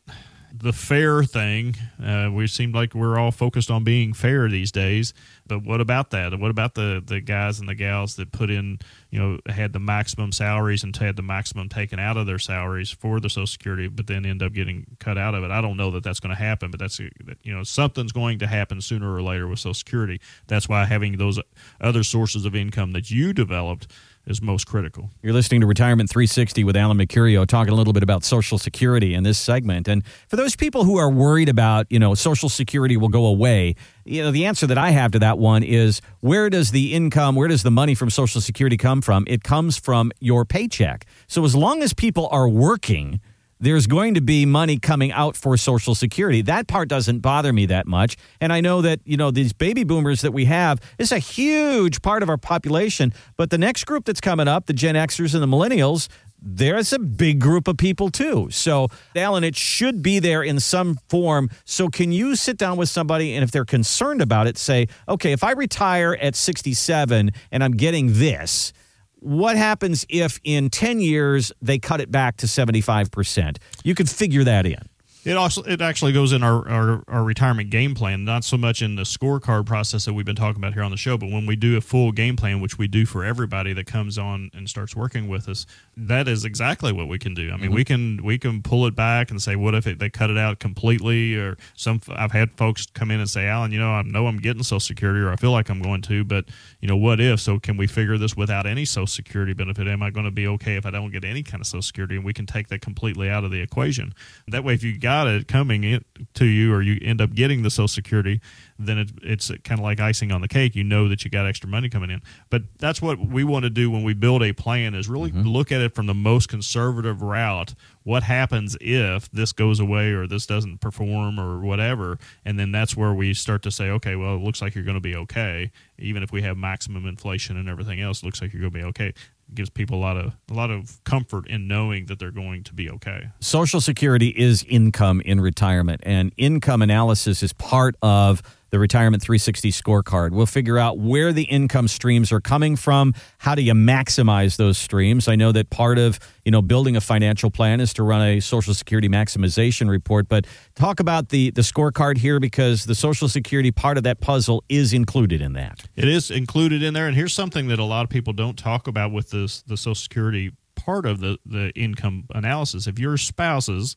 the fair thing. Uh, we seem like we're all focused on being fair these days, but what about that? What about the the guys and the gals that put in, you know, had the maximum salaries and had the maximum taken out of their salaries for the Social Security, but then end up getting cut out of it? I don't know that that's going to happen, but that's you know something's going to happen sooner or later with Social Security. That's why having those other sources of income that you developed is most critical. You're listening to Retirement 360 with Alan Mercurio, talking a little bit about Social Security in this segment. And for those people who are worried about, you know, Social Security will go away, you know, the answer that I have to that one is where does the income, where does the money from Social Security come from? It comes from your paycheck. So as long as people are working, there's going to be money coming out for Social Security. That part doesn't bother me that much. And I know that, you know, these baby boomers that we have is a huge part of our population. But the next group that's coming up, the Gen Xers and the Millennials, there's a big group of people too. So, Alan, it should be there in some form. So, can you sit down with somebody and if they're concerned about it, say, okay, if I retire at 67 and I'm getting this, what happens if in 10 years they cut it back to 75%? You could figure that in. It also it actually goes in our, our, our retirement game plan, not so much in the scorecard process that we've been talking about here on the show, but when we do a full game plan, which we do for everybody that comes on and starts working with us, that is exactly what we can do. I mean, Mm-hmm. we can we can pull it back and say, what if it, they cut it out completely? Or some I've had folks come in and say, Alan, you know, I know I'm getting Social Security, or I feel like I'm going to, but you know, what if? So can we figure this without any Social Security benefit? Am I going to be okay if I don't get any kind of Social Security? And we can take that completely out of the equation. That way, if you got it coming in to you, or you end up getting the Social Security, then it, it's kind of like icing on the cake. You know that you got extra money coming in. But that's what we want to do when we build a plan: is really mm-hmm. look at it from the most conservative route. What happens if this goes away or this doesn't perform or whatever? And then that's where we start to say, okay, well, it looks like you're going to be okay, even if we have maximum inflation and everything else. It looks like you're going to be okay. Gives people a lot of a lot of comfort in knowing that they're going to be okay. Social Security is income in retirement, and income analysis is part of the Retirement 360 scorecard. We'll figure out where the income streams are coming from. How do you maximize those streams? I know that part of you know building a financial plan is to run a Social Security maximization report. But talk about the the scorecard here because the Social Security part of that puzzle is included in that. It is included in there, and here's something that a lot of people don't talk about with this the Social Security part of the the income analysis. If your spouses,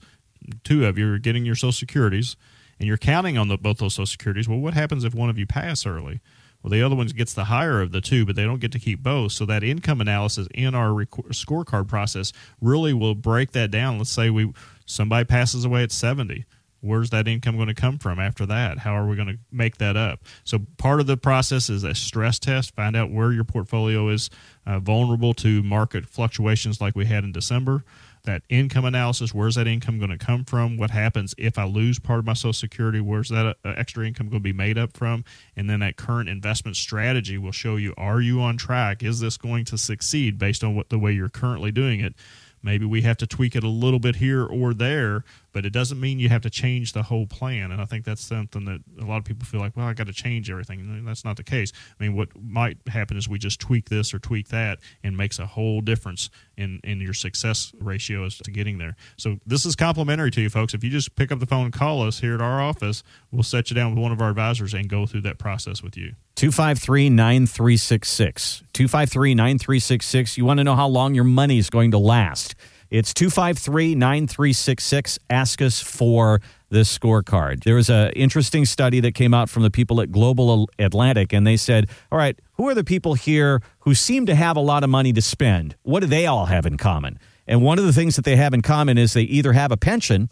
two of you, are getting your Social Securities, and you're counting on the, both those Social Securities, well, what happens if one of you pass early? Well, the other one gets the higher of the two, but they don't get to keep both. So that income analysis in our rec- scorecard process really will break that down. Let's say we somebody passes away at 70. where's that income going to come from after that? How are we going to make that up? So part of the process is a stress test. Find out where your portfolio is uh, vulnerable to market fluctuations like we had in December that income analysis where's that income going to come from? What happens if i lose part of my social security? Where's that uh, extra income going to be made up from? And then that current investment strategy will show you are you on track? Is this going to succeed based on what the way you're currently doing it? Maybe we have to tweak it a little bit here or there but it doesn't mean you have to change the whole plan. And I think that's something that a lot of people feel like, well, I got to change everything. That's not the case. I mean, what might happen is we just tweak this or tweak that and makes a whole difference in, in your success ratios to getting there. So this is complimentary to you folks. If you just pick up the phone and call us here at our office, we'll set you down with one of our advisors and go through that process with you. 253 9366. 253 9366. You want to know how long your money is going to last. It's 253 9366. Ask us for this scorecard. There was an interesting study that came out from the people at Global Atlantic, and they said, All right, who are the people here who seem to have a lot of money to spend? What do they all have in common? And one of the things that they have in common is they either have a pension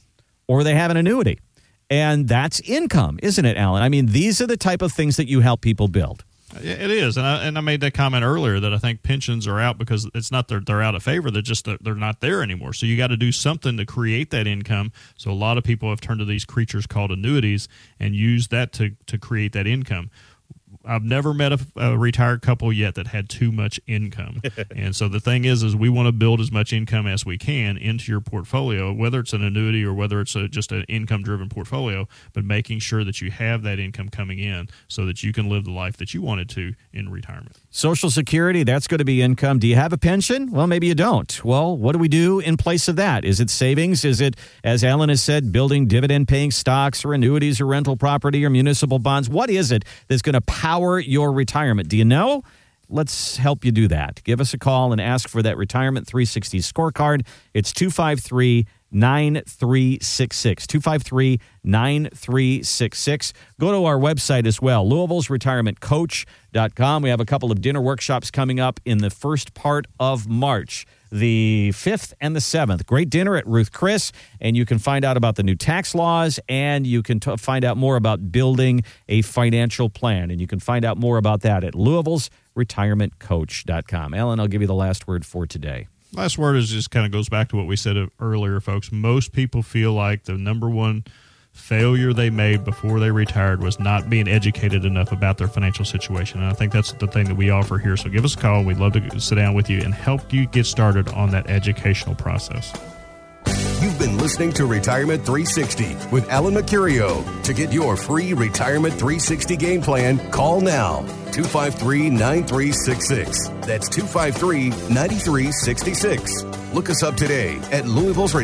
or they have an annuity. And that's income, isn't it, Alan? I mean, these are the type of things that you help people build. It is, and I, and I made that comment earlier that I think pensions are out because it's not that they're out of favor; they're just they're not there anymore. So you got to do something to create that income. So a lot of people have turned to these creatures called annuities and use that to to create that income. I've never met a, a, retired couple yet that had too much income. and so the thing is, is we want to build as much income as we can into your portfolio, whether it's an annuity or whether it's a, just an income driven portfolio, but making sure that you have that income coming in so that you can live the life that you wanted to in retirement. Social Security, that's going to be income. Do you have a pension? Well, maybe you don't. Well, what do we do in place of that? Is it savings? Is it, as Alan has said, building dividend paying stocks or annuities or rental property or municipal bonds? What is it that's going to power your retirement? Do you know? Let's help you do that. Give us a call and ask for that Retirement 360 scorecard. It's 253 9366. 253 9366. Go to our website as well, Louisville's Retirement Coach.com. We have a couple of dinner workshops coming up in the first part of March the 5th and the 7th. Great dinner at Ruth Chris, and you can find out about the new tax laws and you can t- find out more about building a financial plan. And you can find out more about that at Louisville's retirementcoach.com. Alan, I'll give you the last word for today. Last word is just kind of goes back to what we said uh, earlier, folks. Most people feel like the number one failure they made before they retired was not being educated enough about their financial situation. And I think that's the thing that we offer here. So give us a call. We'd love to sit down with you and help you get started on that educational process. You've been listening to Retirement 360 with Alan Mercurio. To get your free Retirement 360 game plan, call now 253 9366. That's 253 9366. Look us up today at Louisville's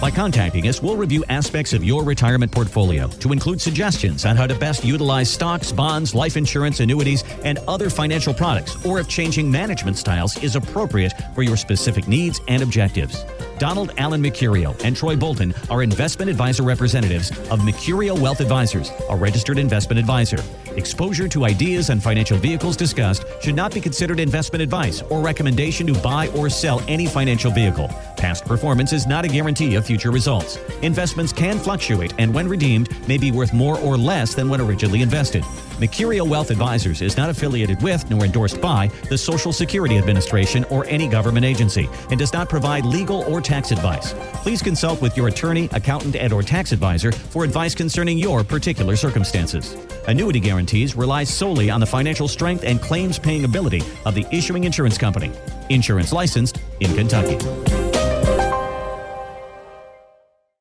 By contacting us, we'll review aspects of your retirement portfolio to include suggestions on how to best utilize stocks, bonds, life insurance, annuities, and other financial products, or if changing management styles is appropriate for your specific needs and objectives. Donald Allen Mercurio and Troy Bolton are investment advisor representatives of Mercurio Wealth Advisors, a registered investment advisor. Exposure to ideas and financial vehicles discussed should not be considered investment advice or recommendation to buy or sell any financial vehicle. Past performance is not a guarantee of future results. Investments can fluctuate and, when redeemed, may be worth more or less than when originally invested. Mercurio Wealth Advisors is not affiliated with nor endorsed by the Social Security Administration or any government agency and does not provide legal or tax advice. Please consult with your attorney, accountant, and or tax advisor for advice concerning your particular circumstances. Annuity guarantees rely solely on the financial strength and claims paying ability of the issuing insurance company. Insurance licensed in Kentucky.